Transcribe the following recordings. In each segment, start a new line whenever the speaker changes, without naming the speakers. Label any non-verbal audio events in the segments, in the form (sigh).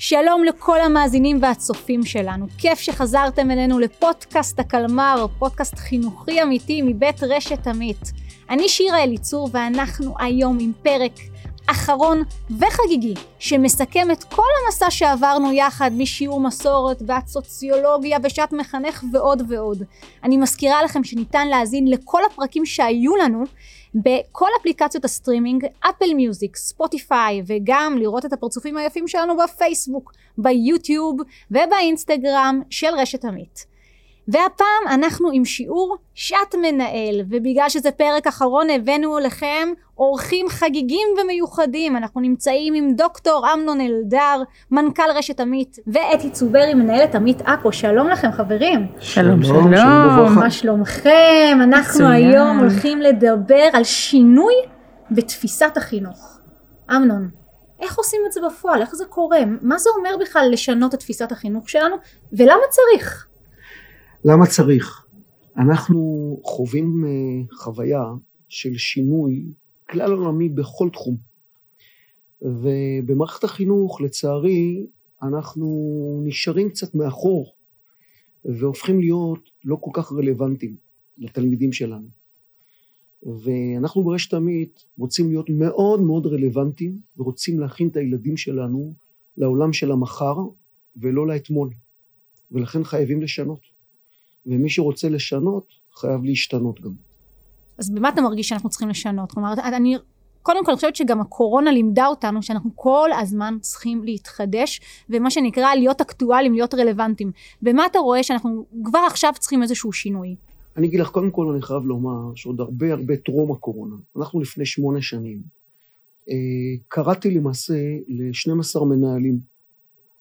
שלום לכל המאזינים והצופים שלנו. כיף שחזרתם אלינו לפודקאסט הקלמר, פודקאסט חינוכי אמיתי מבית רשת עמית. אני שירה אליצור ואנחנו היום עם פרק אחרון וחגיגי שמסכם את כל המסע שעברנו יחד משיעור מסורת ועד סוציולוגיה ושעת מחנך ועוד ועוד. אני מזכירה לכם שניתן להאזין לכל הפרקים שהיו לנו בכל אפליקציות הסטרימינג, אפל מיוזיק, ספוטיפיי, וגם לראות את הפרצופים היפים שלנו בפייסבוק, ביוטיוב ובאינסטגרם של רשת עמית. והפעם אנחנו עם שיעור שעת מנהל, ובגלל שזה פרק אחרון הבאנו לכם אורחים חגיגים ומיוחדים. אנחנו נמצאים עם דוקטור אמנון אלדר, מנכ"ל רשת עמית, ואתי צוברי, מנהלת עמית עכו. שלום לכם חברים.
שלום, שלום. שלום.
מה שלומכם? אנחנו מצוין. היום הולכים לדבר על שינוי בתפיסת החינוך. אמנון, איך עושים את זה בפועל? איך זה קורה? מה זה אומר בכלל לשנות את תפיסת החינוך שלנו? ולמה צריך?
למה צריך? אנחנו חווים אה, חוויה של שינוי כלל עולמי בכל תחום. ובמערכת החינוך, לצערי, אנחנו נשארים קצת מאחור והופכים להיות לא כל כך רלוונטיים לתלמידים שלנו. ואנחנו ברשת עמית רוצים להיות מאוד מאוד רלוונטיים ורוצים להכין את הילדים שלנו לעולם של המחר ולא לאתמול. ולכן חייבים לשנות. ומי שרוצה לשנות חייב להשתנות גם.
אז במה אתה מרגיש שאנחנו צריכים לשנות? כלומר, אני קודם כל אני חושבת שגם הקורונה לימדה אותנו שאנחנו כל הזמן צריכים להתחדש ומה שנקרא להיות אקטואליים, להיות רלוונטיים. במה אתה רואה שאנחנו כבר עכשיו צריכים איזשהו שינוי?
אני אגיד לך, קודם כל אני חייב לומר שעוד הרבה הרבה טרום הקורונה, אנחנו לפני שמונה שנים, אה, קראתי למעשה ל-12 מנהלים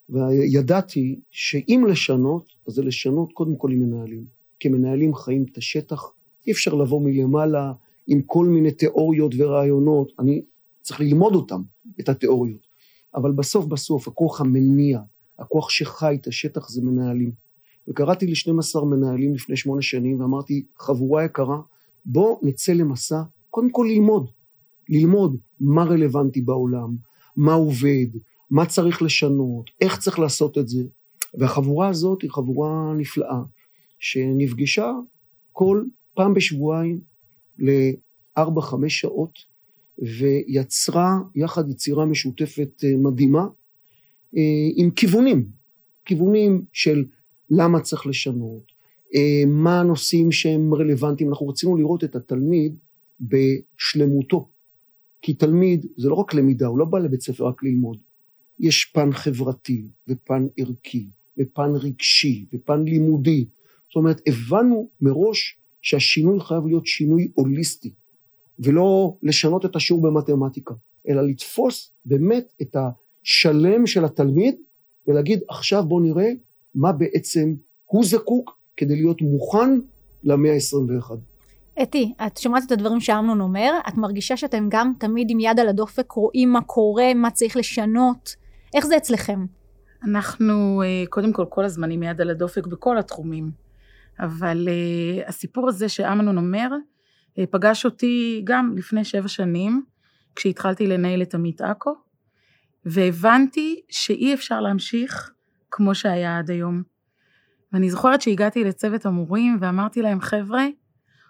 וידעתי שאם לשנות, אז זה לשנות קודם כל עם מנהלים. כי מנהלים חיים את השטח, אי אפשר לבוא מלמעלה עם כל מיני תיאוריות ורעיונות, אני צריך ללמוד אותם, את התיאוריות. אבל בסוף בסוף, הכוח המניע, הכוח שחי את השטח זה מנהלים. וקראתי ל-12 מנהלים לפני שמונה שנים ואמרתי, חבורה יקרה, בוא נצא למסע, קודם כל ללמוד. ללמוד מה רלוונטי בעולם, מה עובד, מה צריך לשנות, איך צריך לעשות את זה. והחבורה הזאת היא חבורה נפלאה, שנפגשה כל פעם בשבועיים לארבע, חמש שעות, ויצרה יחד יצירה משותפת אה, מדהימה, אה, עם כיוונים, כיוונים של למה צריך לשנות, אה, מה הנושאים שהם רלוונטיים, אנחנו רצינו לראות את התלמיד בשלמותו, כי תלמיד זה לא רק למידה, הוא לא בא לבית ספר רק ללמוד, יש פן חברתי ופן ערכי ופן רגשי ופן לימודי. זאת אומרת, הבנו מראש שהשינוי חייב להיות שינוי הוליסטי, ולא לשנות את השיעור במתמטיקה, אלא לתפוס באמת את השלם של התלמיד ולהגיד עכשיו בוא נראה מה בעצם הוא זקוק כדי להיות מוכן למאה ה-21.
אתי, את שומעת את הדברים שאמנון אומר, את מרגישה שאתם גם תמיד עם יד על הדופק רואים מה קורה, מה צריך לשנות, איך זה אצלכם?
אנחנו אה, קודם כל כל הזמן עם יד על הדופק בכל התחומים, אבל uh, הסיפור הזה שאמנון אומר, uh, פגש אותי גם לפני שבע שנים, כשהתחלתי לנהל את עמית עכו, והבנתי שאי אפשר להמשיך כמו שהיה עד היום. ואני זוכרת שהגעתי לצוות המורים ואמרתי להם, חבר'ה,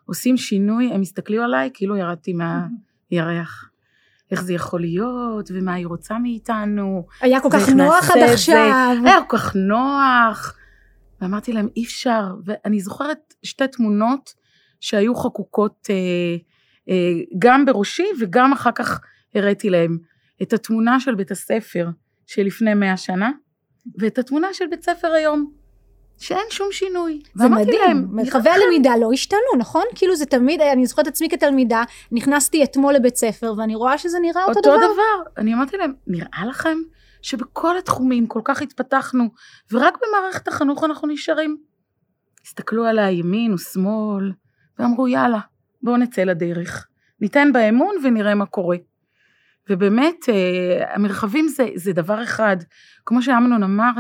עושים שינוי, הם הסתכלו עליי כאילו ירדתי מהירח. איך זה יכול להיות, ומה היא רוצה מאיתנו.
היה כל כך נוח עד עכשיו.
זה, היה כל כך נוח. ואמרתי להם, אי אפשר. ואני זוכרת שתי תמונות שהיו חקוקות אה, אה, גם בראשי וגם אחר כך הראיתי להם. את התמונה של בית הספר שלפני מאה שנה, ואת התמונה של בית ספר היום. שאין שום שינוי.
זה מדהים, מרחבי הלמידה לא השתנו, נכון? כאילו זה תמיד, אני זוכרת עצמי כתלמידה, נכנסתי אתמול לבית ספר ואני רואה שזה נראה אותו,
אותו
דבר.
אותו דבר. אני אמרתי להם, נראה לכם שבכל התחומים כל כך התפתחנו, ורק במערכת החינוך אנחנו נשארים? הסתכלו עליי ימין ושמאל, ואמרו יאללה, בואו נצא לדרך. ניתן באמון ונראה מה קורה. ובאמת, אה, המרחבים זה, זה דבר אחד. כמו שאמנון אמר,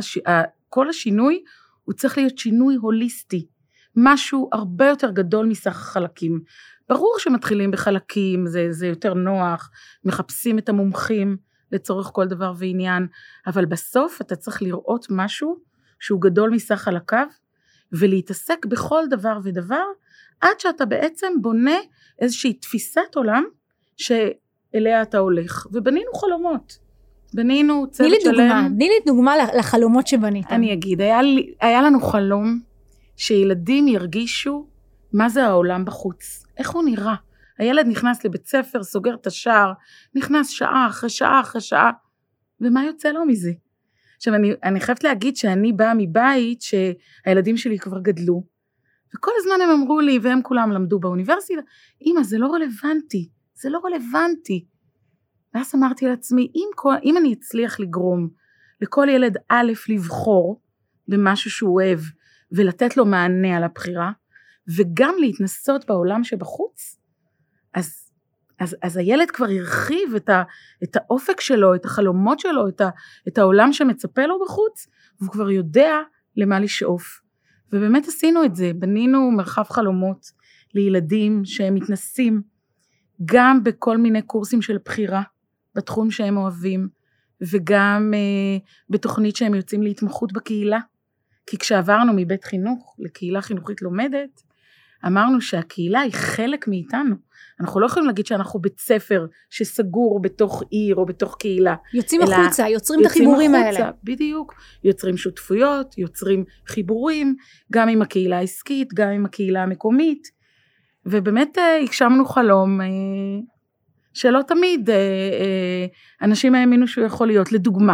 כל השינוי הוא צריך להיות שינוי הוליסטי, משהו הרבה יותר גדול מסך החלקים. ברור שמתחילים בחלקים, זה, זה יותר נוח, מחפשים את המומחים, לצורך כל דבר ועניין, אבל בסוף אתה צריך לראות משהו שהוא גדול מסך חלקיו, ולהתעסק בכל דבר ודבר, עד שאתה בעצם בונה איזושהי תפיסת עולם שאליה אתה הולך. ובנינו חלומות. בנינו צוות שלם.
תני לי דוגמה, תני לי דוגמה לחלומות שבניתם.
אני אגיד, היה, לי, היה לנו חלום שילדים ירגישו מה זה העולם בחוץ, איך הוא נראה. הילד נכנס לבית ספר, סוגר את השער, נכנס שעה אחרי שעה אחרי שעה, ומה יוצא לו מזה? עכשיו אני, אני חייבת להגיד שאני באה מבית שהילדים שלי כבר גדלו, וכל הזמן הם אמרו לי, והם כולם למדו באוניברסיטה, אמא זה לא רלוונטי, זה לא רלוונטי. ואז אמרתי לעצמי, אם, אם אני אצליח לגרום לכל ילד א' לבחור במשהו שהוא אוהב ולתת לו מענה על הבחירה, וגם להתנסות בעולם שבחוץ, אז, אז, אז הילד כבר הרחיב את, ה, את האופק שלו, את החלומות שלו, את, ה, את העולם שמצפה לו בחוץ, והוא כבר יודע למה לשאוף. ובאמת עשינו את זה, בנינו מרחב חלומות לילדים שהם מתנסים גם בכל מיני קורסים של בחירה בתחום שהם אוהבים, וגם אה, בתוכנית שהם יוצאים להתמחות בקהילה. כי כשעברנו מבית חינוך לקהילה חינוכית לומדת, אמרנו שהקהילה היא חלק מאיתנו. אנחנו לא יכולים להגיד שאנחנו בית ספר שסגור בתוך עיר או בתוך קהילה.
יוצאים החוצה, יוצרים את החיבורים החוצה, האלה.
בדיוק. יוצרים שותפויות, יוצרים חיבורים, גם עם הקהילה העסקית, גם עם הקהילה המקומית. ובאמת אה, הגשמנו חלום אה, שלא תמיד אה, אנשים האמינו שהוא יכול להיות. לדוגמה,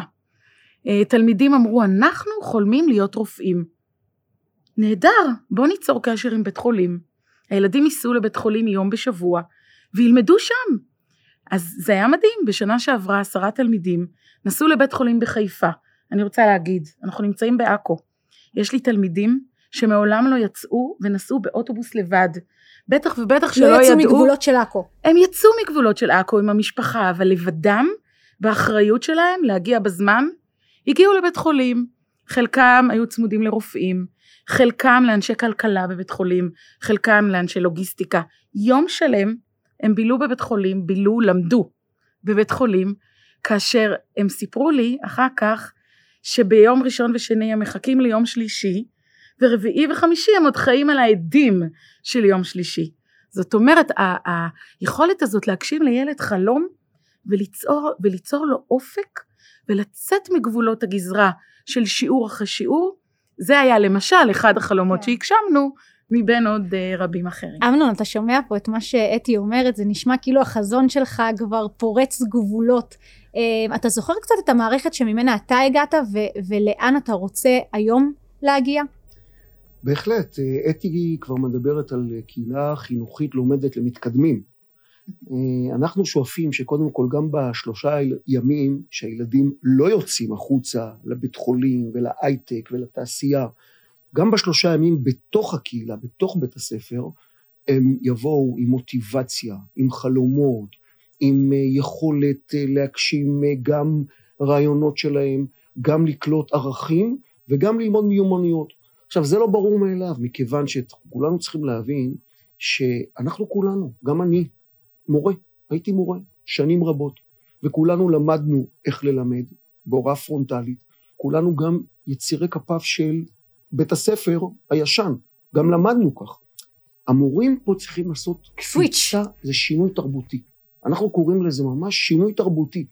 תלמידים אמרו, אנחנו חולמים להיות רופאים. נהדר, בוא ניצור קשר עם בית חולים. הילדים ייסעו לבית חולים יום בשבוע וילמדו שם. אז זה היה מדהים, בשנה שעברה עשרה תלמידים נסעו לבית חולים בחיפה. אני רוצה להגיד, אנחנו נמצאים בעכו. יש לי תלמידים שמעולם לא יצאו ונסעו באוטובוס לבד. בטח ובטח שלא ידעו.
לא יצאו מגבולות של עכו.
הם יצאו מגבולות של עכו עם המשפחה, אבל לבדם, באחריות שלהם להגיע בזמן, הגיעו לבית חולים. חלקם היו צמודים לרופאים, חלקם לאנשי כלכלה בבית חולים, חלקם לאנשי לוגיסטיקה. יום שלם הם בילו בבית חולים, בילו, למדו בבית חולים, כאשר הם סיפרו לי אחר כך שביום ראשון ושני הם מחכים ליום שלישי, ורביעי וחמישי הם עוד חיים על העדים של יום שלישי. זאת אומרת, היכולת הזאת להגשים לילד חלום וליצור, וליצור לו אופק ולצאת מגבולות הגזרה של שיעור אחרי שיעור, זה היה למשל אחד החלומות כן. שהגשמנו מבין עוד uh, רבים אחרים.
אמנון, אתה שומע פה את מה שאתי אומרת, זה נשמע כאילו החזון שלך כבר פורץ גבולות. Uh, אתה זוכר קצת את המערכת שממנה אתה הגעת ו- ולאן אתה רוצה היום להגיע?
בהחלט, אה, אתי כבר מדברת על קהילה חינוכית לומדת למתקדמים. אה, אנחנו שואפים שקודם כל גם בשלושה ימים שהילדים לא יוצאים החוצה לבית חולים ולהייטק ולתעשייה, גם בשלושה ימים בתוך הקהילה, בתוך בית הספר, הם יבואו עם מוטיבציה, עם חלומות, עם אה, יכולת להגשים גם רעיונות שלהם, גם לקלוט ערכים וגם ללמוד מיומנויות. עכשיו זה לא ברור מאליו, מכיוון שכולנו צריכים להבין שאנחנו כולנו, גם אני, מורה, הייתי מורה שנים רבות, וכולנו למדנו איך ללמד בהוראה פרונטלית, כולנו גם יצירי כפיו של בית הספר הישן, גם למדנו כך. המורים פה צריכים לעשות
קפיצה,
זה שינוי תרבותי. אנחנו קוראים לזה ממש שינוי תרבותי,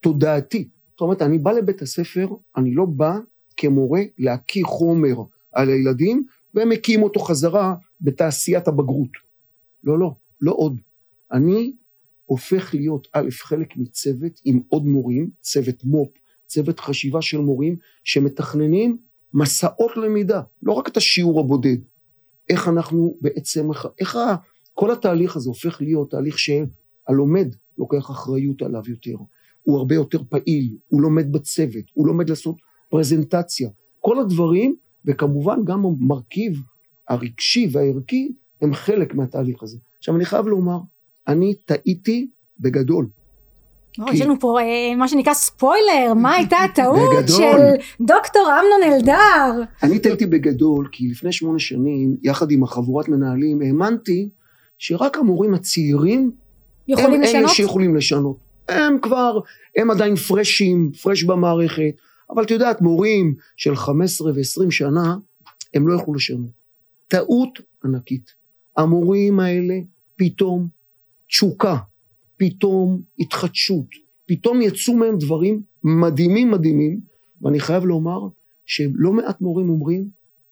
תודעתי. זאת אומרת, אני בא לבית הספר, אני לא בא כמורה להקיא חומר על הילדים, והם מקיאים אותו חזרה בתעשיית הבגרות. לא, לא, לא עוד. אני הופך להיות א', חלק מצוות עם עוד מורים, צוות מו"פ, צוות חשיבה של מורים שמתכננים מסעות למידה, לא רק את השיעור הבודד, איך אנחנו בעצם, איך כל התהליך הזה הופך להיות תהליך שהלומד לוקח אחריות עליו יותר, הוא הרבה יותר פעיל, הוא לומד בצוות, הוא לומד לעשות פרזנטציה, כל הדברים, וכמובן גם המרכיב הרגשי והערכי הם חלק מהתהליך הזה. עכשיו אני חייב לומר, אני טעיתי בגדול.
יש לנו פה אה, מה שנקרא ספוילר, מה הייתה הטעות של דוקטור אמנון אלדר?
אני טעיתי בגדול, כי לפני שמונה שנים, יחד עם החבורת מנהלים, האמנתי שרק המורים הצעירים
יכולים
הם
לשנות?
אלה שיכולים לשנות. הם כבר, הם עדיין פרשים, פרש במערכת, אבל את יודעת, מורים של 15 ו-20 שנה, הם לא יוכלו לשנות. טעות ענקית. המורים האלה פתאום תשוקה, פתאום התחדשות, פתאום יצאו מהם דברים מדהימים מדהימים, ואני חייב לומר שלא מעט מורים אומרים,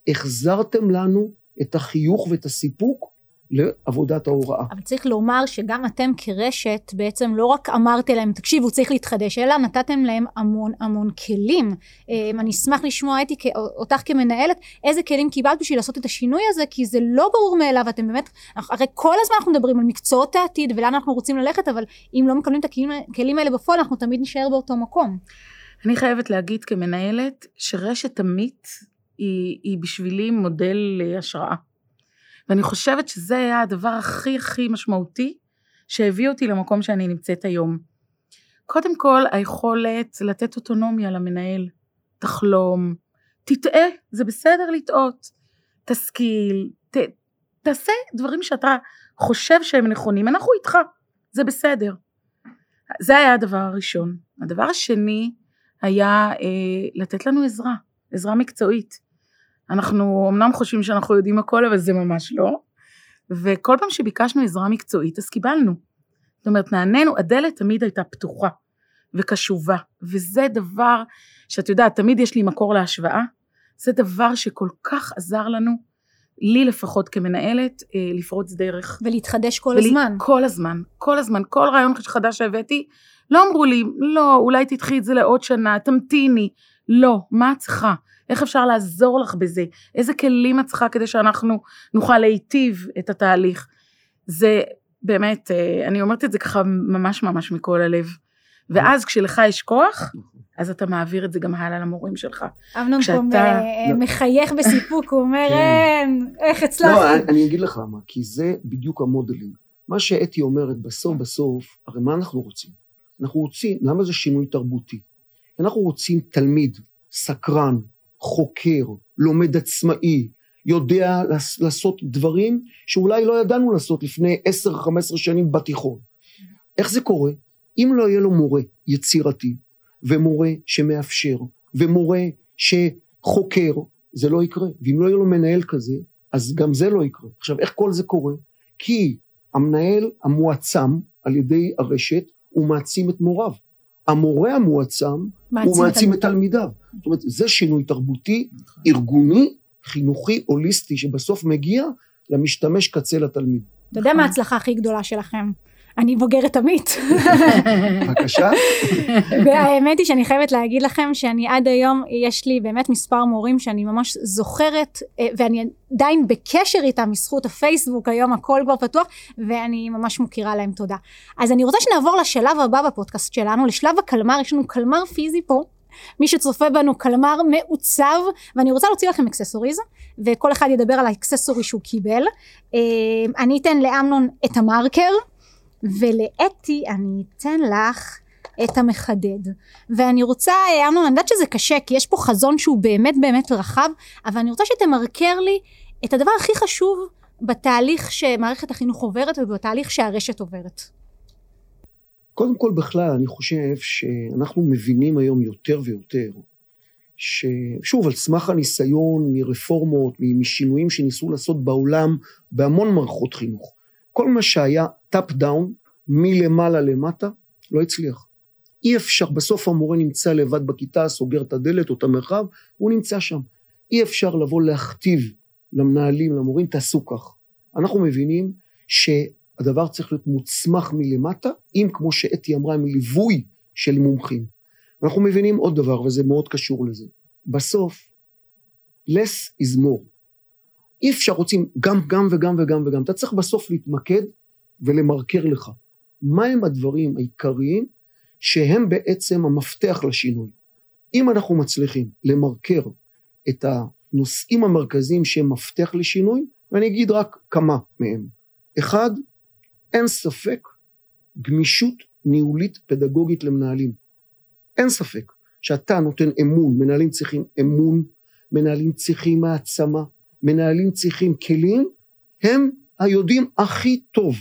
החזרתם לנו את החיוך ואת הסיפוק לעבודת ההוראה.
אבל צריך לומר שגם אתם כרשת בעצם לא רק אמרתם להם תקשיבו צריך להתחדש אלא נתתם להם המון המון כלים. אמ, אני אשמח לשמוע אתי אותך כמנהלת איזה כלים קיבלת בשביל לעשות את השינוי הזה כי זה לא ברור מאליו אתם באמת הרי כל הזמן אנחנו מדברים על מקצועות העתיד ולאן אנחנו רוצים ללכת אבל אם לא מקבלים את הכלים האלה בפועל אנחנו תמיד נשאר באותו מקום.
אני חייבת להגיד כמנהלת שרשת עמית היא, היא בשבילי מודל השראה. ואני חושבת שזה היה הדבר הכי הכי משמעותי שהביא אותי למקום שאני נמצאת היום. קודם כל היכולת לתת אוטונומיה למנהל, תחלום, תטעה, זה בסדר לטעות, תשכיל, ת, תעשה דברים שאתה חושב שהם נכונים, אנחנו איתך, זה בסדר. זה היה הדבר הראשון. הדבר השני היה אה, לתת לנו עזרה, עזרה מקצועית. אנחנו אמנם חושבים שאנחנו יודעים הכל, אבל זה ממש לא. וכל פעם שביקשנו עזרה מקצועית, אז קיבלנו. זאת אומרת, נענינו, הדלת תמיד הייתה פתוחה וקשובה, וזה דבר שאת יודעת, תמיד יש לי מקור להשוואה, זה דבר שכל כך עזר לנו, לי לפחות כמנהלת, אה, לפרוץ דרך.
ולהתחדש כל ולי, הזמן.
כל הזמן, כל הזמן, כל רעיון חדש שהבאתי, לא אמרו לי, לא, אולי תדחי את זה לעוד שנה, תמתיני. לא, מה את צריכה? איך אפשר לעזור לך בזה? איזה כלים את צריכה כדי שאנחנו נוכל להיטיב את התהליך? זה באמת, אה, אני אומרת את זה ככה ממש ממש מכל הלב. ואז כשלך יש כוח, אז אתה מעביר את זה גם הלאה למורים שלך.
אמנון פה לא. מחייך בסיפוק, הוא אומר, כן. אין, איך הצלחתי.
לא, אני אגיד לך למה, כי זה בדיוק המודלים. מה שאתי אומרת, בסוף בסוף, הרי מה אנחנו רוצים? אנחנו רוצים, למה זה שינוי תרבותי? אנחנו רוצים תלמיד סקרן, חוקר, לומד עצמאי, יודע לעשות דברים שאולי לא ידענו לעשות לפני 10-15 שנים בתיכון. איך זה קורה? אם לא יהיה לו מורה יצירתי, ומורה שמאפשר, ומורה שחוקר, זה לא יקרה. ואם לא יהיה לו מנהל כזה, אז גם זה לא יקרה. עכשיו, איך כל זה קורה? כי המנהל המועצם על ידי הרשת, הוא מעצים את מוריו. המורה המועצם, הוא מעצים את תלמידיו. זאת אומרת, זה שינוי תרבותי, ארגוני, חינוכי, הוליסטי, שבסוף מגיע למשתמש קצה לתלמיד.
אתה יודע מה ההצלחה הכי גדולה שלכם? אני בוגרת עמית.
בבקשה.
והאמת היא שאני חייבת להגיד לכם שאני עד היום, יש לי באמת מספר מורים שאני ממש זוכרת, אה, ואני עדיין בקשר איתם בזכות הפייסבוק, היום הכל כבר פתוח, ואני ממש מוקירה להם תודה. אז אני רוצה שנעבור לשלב הבא בפודקאסט שלנו, לשלב הקלמר, יש לנו קלמר פיזי פה. מי שצופה בנו קלמר מעוצב ואני רוצה להוציא לכם accessories וכל אחד ידבר על ה accessory שהוא קיבל אה, אני אתן לאמנון את המרקר ולאתי אני אתן לך את המחדד. ואני רוצה, אמנון, אני יודעת שזה קשה, כי יש פה חזון שהוא באמת באמת רחב, אבל אני רוצה שתמרקר לי את הדבר הכי חשוב בתהליך שמערכת החינוך עוברת ובתהליך שהרשת עוברת.
קודם כל בכלל, אני חושב שאנחנו מבינים היום יותר ויותר, ששוב, על סמך הניסיון מרפורמות, משינויים שניסו לעשות בעולם בהמון מערכות חינוך, כל מה שהיה top down, מלמעלה למטה, לא הצליח. אי אפשר, בסוף המורה נמצא לבד בכיתה, סוגר את הדלת או את המרחב, הוא נמצא שם. אי אפשר לבוא להכתיב למנהלים, למורים, תעשו כך. אנחנו מבינים שהדבר צריך להיות מוצמח מלמטה, אם כמו שאתי אמרה, מליווי של מומחים. אנחנו מבינים עוד דבר, וזה מאוד קשור לזה. בסוף, less is more. אי אפשר רוצים גם, גם וגם וגם וגם. אתה צריך בסוף להתמקד ולמרקר לך. מהם הדברים העיקריים שהם בעצם המפתח לשינוי. אם אנחנו מצליחים למרקר את הנושאים המרכזיים שהם מפתח לשינוי, ואני אגיד רק כמה מהם. אחד, אין ספק גמישות ניהולית פדגוגית למנהלים. אין ספק שאתה נותן אמון, מנהלים צריכים אמון, מנהלים צריכים העצמה, מנהלים צריכים כלים, הם היודעים הכי טוב.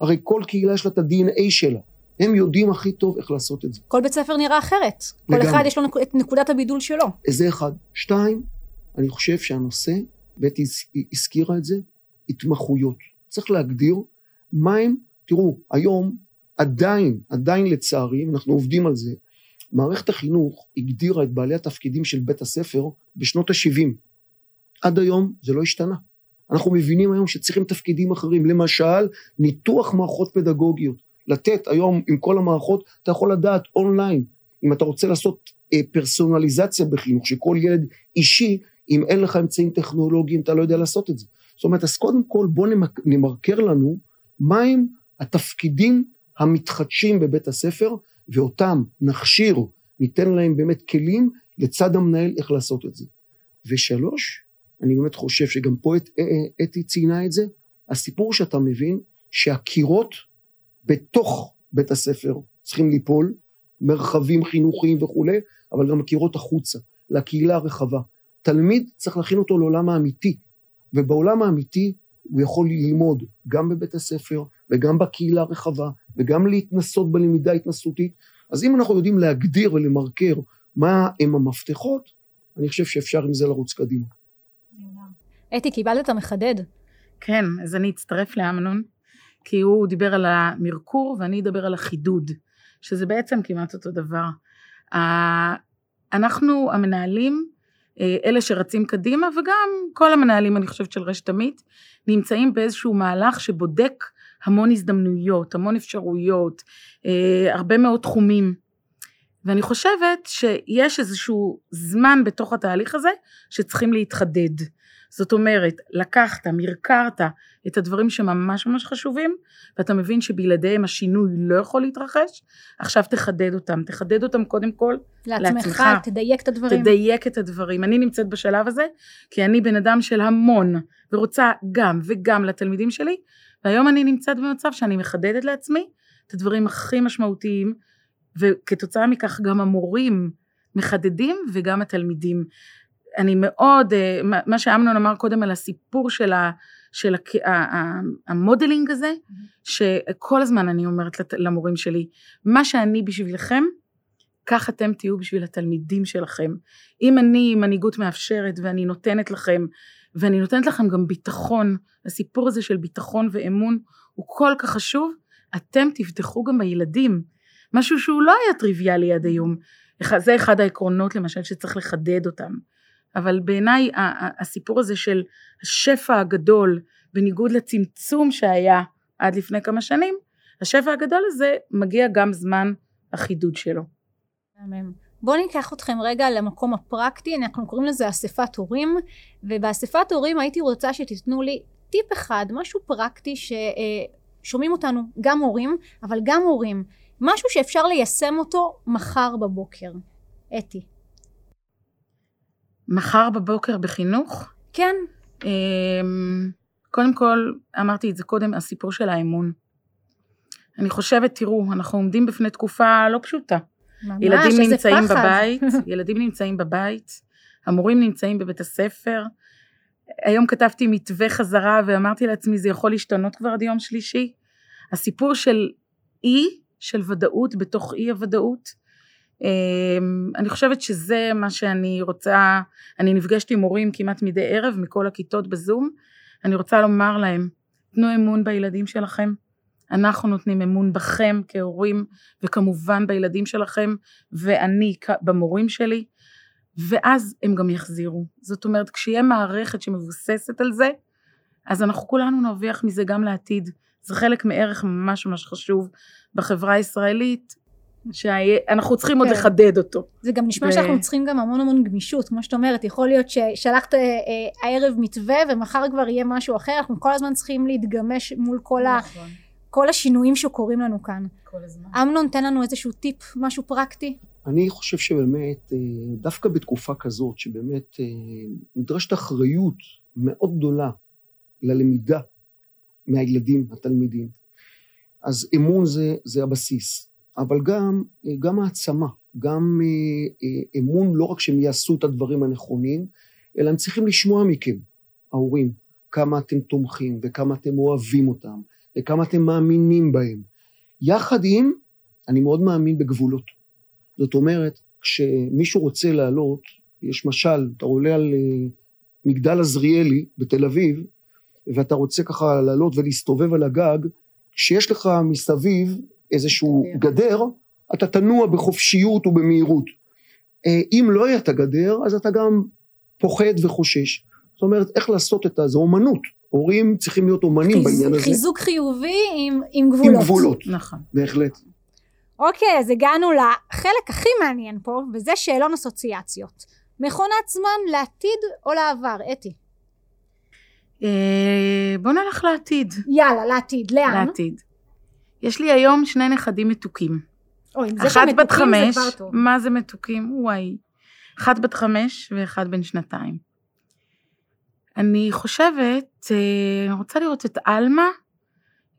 הרי כל קהילה יש לה את ה-DNA שלה. הם יודעים הכי טוב איך לעשות את זה.
כל בית ספר נראה אחרת. כל
לגמרי.
אחד יש לו נק- את נקודת הבידול שלו.
זה אחד. שתיים, אני חושב שהנושא, בטי הז- הזכירה את זה, התמחויות. צריך להגדיר מהם, תראו, היום עדיין, עדיין לצערי, אנחנו עובדים על זה, מערכת החינוך הגדירה את בעלי התפקידים של בית הספר בשנות ה-70. עד היום זה לא השתנה. אנחנו מבינים היום שצריכים תפקידים אחרים, למשל, ניתוח מערכות פדגוגיות. לתת היום עם כל המערכות, אתה יכול לדעת אונליין, אם אתה רוצה לעשות אה, פרסונליזציה בחינוך, שכל ילד אישי, אם אין לך אמצעים טכנולוגיים, אתה לא יודע לעשות את זה. זאת אומרת, אז קודם כל נמק- נמרקר לנו מהם התפקידים המתחדשים בבית הספר, ואותם נכשיר, ניתן להם באמת כלים לצד המנהל איך לעשות את זה. ושלוש, אני באמת חושב שגם פה את, אה, אה, אתי ציינה את זה, הסיפור שאתה מבין שהקירות בתוך בית הספר צריכים ליפול, מרחבים חינוכיים וכולי, אבל גם הקירות החוצה, לקהילה הרחבה. תלמיד צריך להכין אותו לעולם האמיתי, ובעולם האמיתי הוא יכול ללמוד גם בבית הספר וגם בקהילה הרחבה וגם להתנסות בלמידה התנסותית. אז אם אנחנו יודעים להגדיר ולמרקר מה הם המפתחות, אני חושב שאפשר עם זה לרוץ קדימה.
אתי, קיבלת את המחדד.
כן, אז אני אצטרף לאמנון, כי הוא דיבר על המרקור ואני אדבר על החידוד, שזה בעצם כמעט אותו דבר. אנחנו המנהלים, אלה שרצים קדימה, וגם כל המנהלים, אני חושבת, של רשת עמית, נמצאים באיזשהו מהלך שבודק המון הזדמנויות, המון אפשרויות, אה, הרבה מאוד תחומים. ואני חושבת שיש איזשהו זמן בתוך התהליך הזה שצריכים להתחדד. זאת אומרת, לקחת, מרקרת את הדברים שממש ממש חשובים, ואתה מבין שבלעדיהם השינוי לא יכול להתרחש, עכשיו תחדד אותם. תחדד אותם קודם כל,
לעצמך,
לעצמך.
תדייק את הדברים.
תדייק את הדברים. אני נמצאת בשלב הזה, כי אני בן אדם של המון, ורוצה גם וגם לתלמידים שלי, והיום אני נמצאת במצב שאני מחדדת לעצמי את הדברים הכי משמעותיים, וכתוצאה מכך גם המורים מחדדים וגם התלמידים. אני מאוד, אה, מה- שאמנון אמר קודם על הסיפור של, ה, של ה- ה- המודלינג הזה, שכל הזמן אני אומרת למורים שלי, מה שאני בשבילכם, כך אתם תהיו בשביל התלמידים שלכם. אם אני מנהיגות מאפשרת ואני נותנת לכם, ואני נותנת לכם גם ביטחון, הסיפור הזה של ביטחון ואמון הוא כל כך חשוב, אתם תבטחו גם בילדים, משהו שהוא לא היה טריוויאלי עד היום. זה אחד העקרונות למשל שצריך לחדד אותם. אבל בעיניי הסיפור הזה של השפע הגדול, בניגוד לצמצום שהיה עד לפני כמה שנים, השפע הגדול הזה מגיע גם זמן החידוד שלו.
בואו ניקח אתכם רגע למקום הפרקטי, אנחנו קוראים לזה אספת הורים, ובאספת הורים הייתי רוצה שתיתנו לי טיפ אחד, משהו פרקטי ששומעים אותנו גם הורים, אבל גם הורים, משהו שאפשר ליישם אותו מחר בבוקר. אתי.
מחר בבוקר בחינוך,
כן,
אמ, קודם כל, אמרתי את זה קודם, הסיפור של האמון. אני חושבת, תראו, אנחנו עומדים בפני תקופה לא פשוטה.
ממש,
ילדים
איזה
נמצאים
פחד.
בבית, (laughs) ילדים נמצאים בבית, המורים נמצאים בבית הספר. היום כתבתי מתווה חזרה ואמרתי לעצמי, זה יכול להשתנות כבר עד יום שלישי. הסיפור של אי, של ודאות בתוך אי הוודאות, אני חושבת שזה מה שאני רוצה, אני נפגשת עם מורים כמעט מדי ערב מכל הכיתות בזום, אני רוצה לומר להם, תנו אמון בילדים שלכם, אנחנו נותנים אמון בכם כהורים וכמובן בילדים שלכם ואני במורים שלי ואז הם גם יחזירו. זאת אומרת כשיהיה מערכת שמבוססת על זה אז אנחנו כולנו נרוויח מזה גם לעתיד. זה חלק מערך ממש ממש חשוב בחברה הישראלית שאנחנו צריכים עוד
כן.
לחדד אותו.
זה גם נשמע
ו-
שאנחנו צריכים גם המון המון גמישות, כמו שאת אומרת, יכול להיות ששלחת אה, אה, הערב מתווה ומחר כבר יהיה משהו אחר, אנחנו כל הזמן צריכים להתגמש מול כל, ה,
נכון,
כל השינויים שקורים לנו כאן.
כל הזמן.
אמנון, תן לנו איזשהו טיפ, משהו פרקטי.
אני חושב שבאמת, אה, דווקא בתקופה כזאת, שבאמת אה, נדרשת אחריות מאוד גדולה ללמידה מהילדים, התלמידים, אז אמון זה, זה הבסיס, אבל גם, גם העצמה, גם אה, אה, אמון לא רק שהם יעשו את הדברים הנכונים, אלא הם צריכים לשמוע מכם, ההורים, כמה אתם תומכים וכמה אתם אוהבים אותם וכמה אתם מאמינים בהם. יחד עם אני מאוד מאמין בגבולות. זאת אומרת, כשמישהו רוצה לעלות, יש משל, אתה עולה על אה, מגדל עזריאלי בתל אביב, ואתה רוצה ככה לעלות ולהסתובב על הגג, כשיש לך מסביב איזשהו גדר, אתה תנוע בחופשיות ובמהירות. אה, אם לא יהיה את הגדר, אז אתה גם פוחד וחושש. זאת אומרת, איך לעשות את זה, זו אומנות. הורים צריכים להיות אומנים
חיז,
בעניין הזה.
חיזוק חיובי עם, עם גבולות.
עם גבולות,
נכון.
בהחלט.
אוקיי, אז הגענו לחלק הכי מעניין פה, וזה שאלון אסוציאציות. מכונת זמן לעתיד או לעבר, אתי?
אה, בוא נלך לעתיד.
יאללה, לעתיד, לאן?
לעתיד. יש לי היום שני נכדים מתוקים.
אוי, זה
אחת בת חמש,
זה כבר.
מה זה מתוקים? וואי. אחת בת חמש ואחד בן שנתיים. אני חושבת, אה, אני רוצה לראות את עלמה,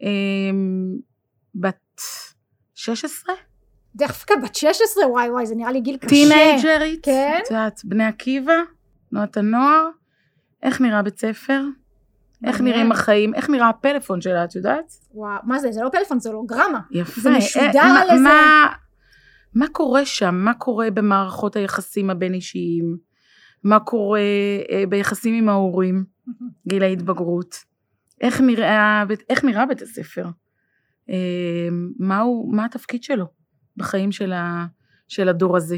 אה, בת 16?
דווקא בת 16, וואי וואי, זה נראה לי גיל קשה.
טינג'רית,
כן.
את יודעת, בני עקיבא, תנועת הנוער, איך נראה בית ספר, איך. נראים החיים, איך נראה הפלאפון שלה, את יודעת?
וואו, מה זה? זה לא פלאפון, זה הולוגרמה.
יפה.
זה משודר
אה,
על
מה-
איזה-
מה, מה קורה שם? מה קורה במערכות היחסים הבין-אישיים? מה קורה אה, ביחסים עם ההורים, (laughs) גיל ההתבגרות? איך נראה, בית- איך נראה בית הספר? אה, מה, הוא, מה התפקיד שלו בחיים של, ה, של הדור הזה?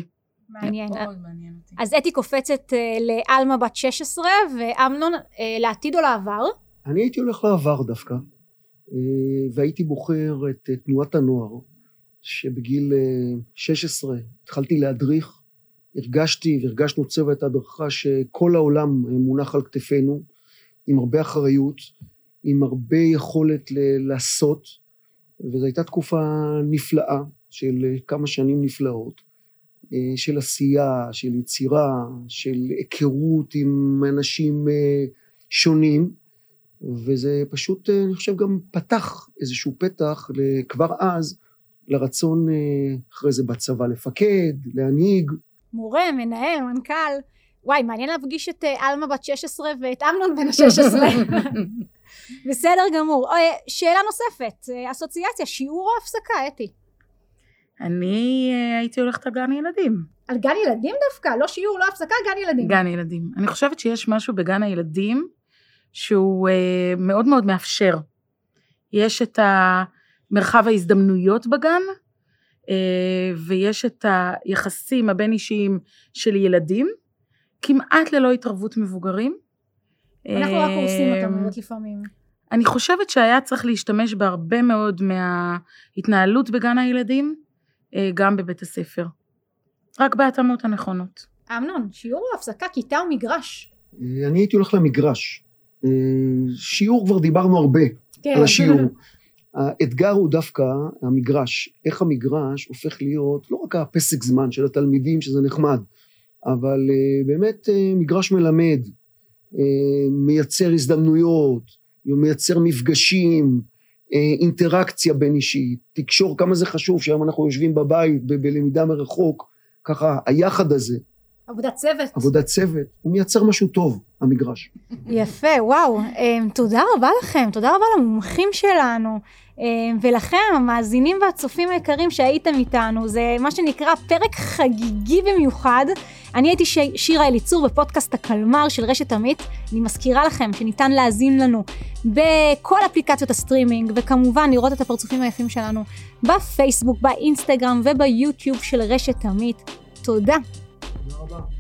מעניין.
מאוד מעניין.
אז אתי קופצת אה, לעלמה בת 16, ואמנון אה, לעתיד או לעבר?
אני הייתי הולך לעבר דווקא, אה, והייתי בוחר את תנועת הנוער, שבגיל אה, 16 התחלתי להדריך, הרגשתי והרגשנו צוות הדרכה שכל העולם מונח על כתפינו, עם הרבה אחריות, עם הרבה יכולת ל- לעשות, וזו הייתה תקופה נפלאה של כמה שנים נפלאות, של עשייה, של יצירה, של היכרות עם אנשים אה, שונים, וזה פשוט, אה, אני חושב, גם פתח איזשהו פתח כבר אז לרצון אה, אחרי זה בצבא לפקד, להנהיג.
מורה, מנהל, מנכ"ל. וואי, מעניין להפגיש את אה, עלמה בת 16 ואת אמנון בן (laughs) ה-16. (laughs) בסדר גמור. אה, שאלה נוספת, אה, אסוציאציה, שיעור או הפסקה, אתי?
אני אה, הייתי הולכת על גן ילדים.
על גן ילדים דווקא? לא שיעור, לא הפסקה, גן ילדים.
גן ילדים. אני חושבת שיש משהו בגן הילדים שהוא אה, מאוד מאוד מאפשר. יש את מרחב ההזדמנויות בגן, אה, ויש את היחסים הבין-אישיים של ילדים, כמעט ללא התערבות מבוגרים.
אנחנו רק הורסים אותם, אומרת לפעמים.
אני חושבת שהיה צריך להשתמש בהרבה מאוד מההתנהלות בגן הילדים, גם בבית הספר. רק בהתאמות הנכונות.
אמנון, שיעור או הפסקה, כיתה או מגרש?
אה, אני הייתי הולך למגרש. אה, שיעור כבר דיברנו הרבה
כן.
על השיעור. האתגר הוא דווקא המגרש. איך המגרש הופך להיות לא רק הפסק זמן של התלמידים, שזה נחמד, אבל אה, באמת אה, מגרש מלמד, אה, מייצר הזדמנויות, מייצר מפגשים, אה, אינטראקציה בין אישית, תקשור, כמה זה חשוב שהיום אנחנו יושבים בבית ב- בלמידה מרחוק, ככה היחד הזה,
עבודת צוות.
עבודת צוות, הוא מייצר משהו טוב, המגרש.
יפה, וואו. אמ, תודה רבה לכם, תודה רבה למומחים שלנו, אמ, ולכם, המאזינים והצופים היקרים שהייתם איתנו. זה מה שנקרא פרק חגיגי במיוחד. אני הייתי ש... שירה אליצור בפודקאסט הקלמר של רשת עמית. אני מזכירה לכם שניתן להאזין לנו בכל אפליקציות הסטרימינג, וכמובן לראות את הפרצופים היפים שלנו בפייסבוק, באינסטגרם וביוטיוב של רשת עמית. תודה.
תודה רבה.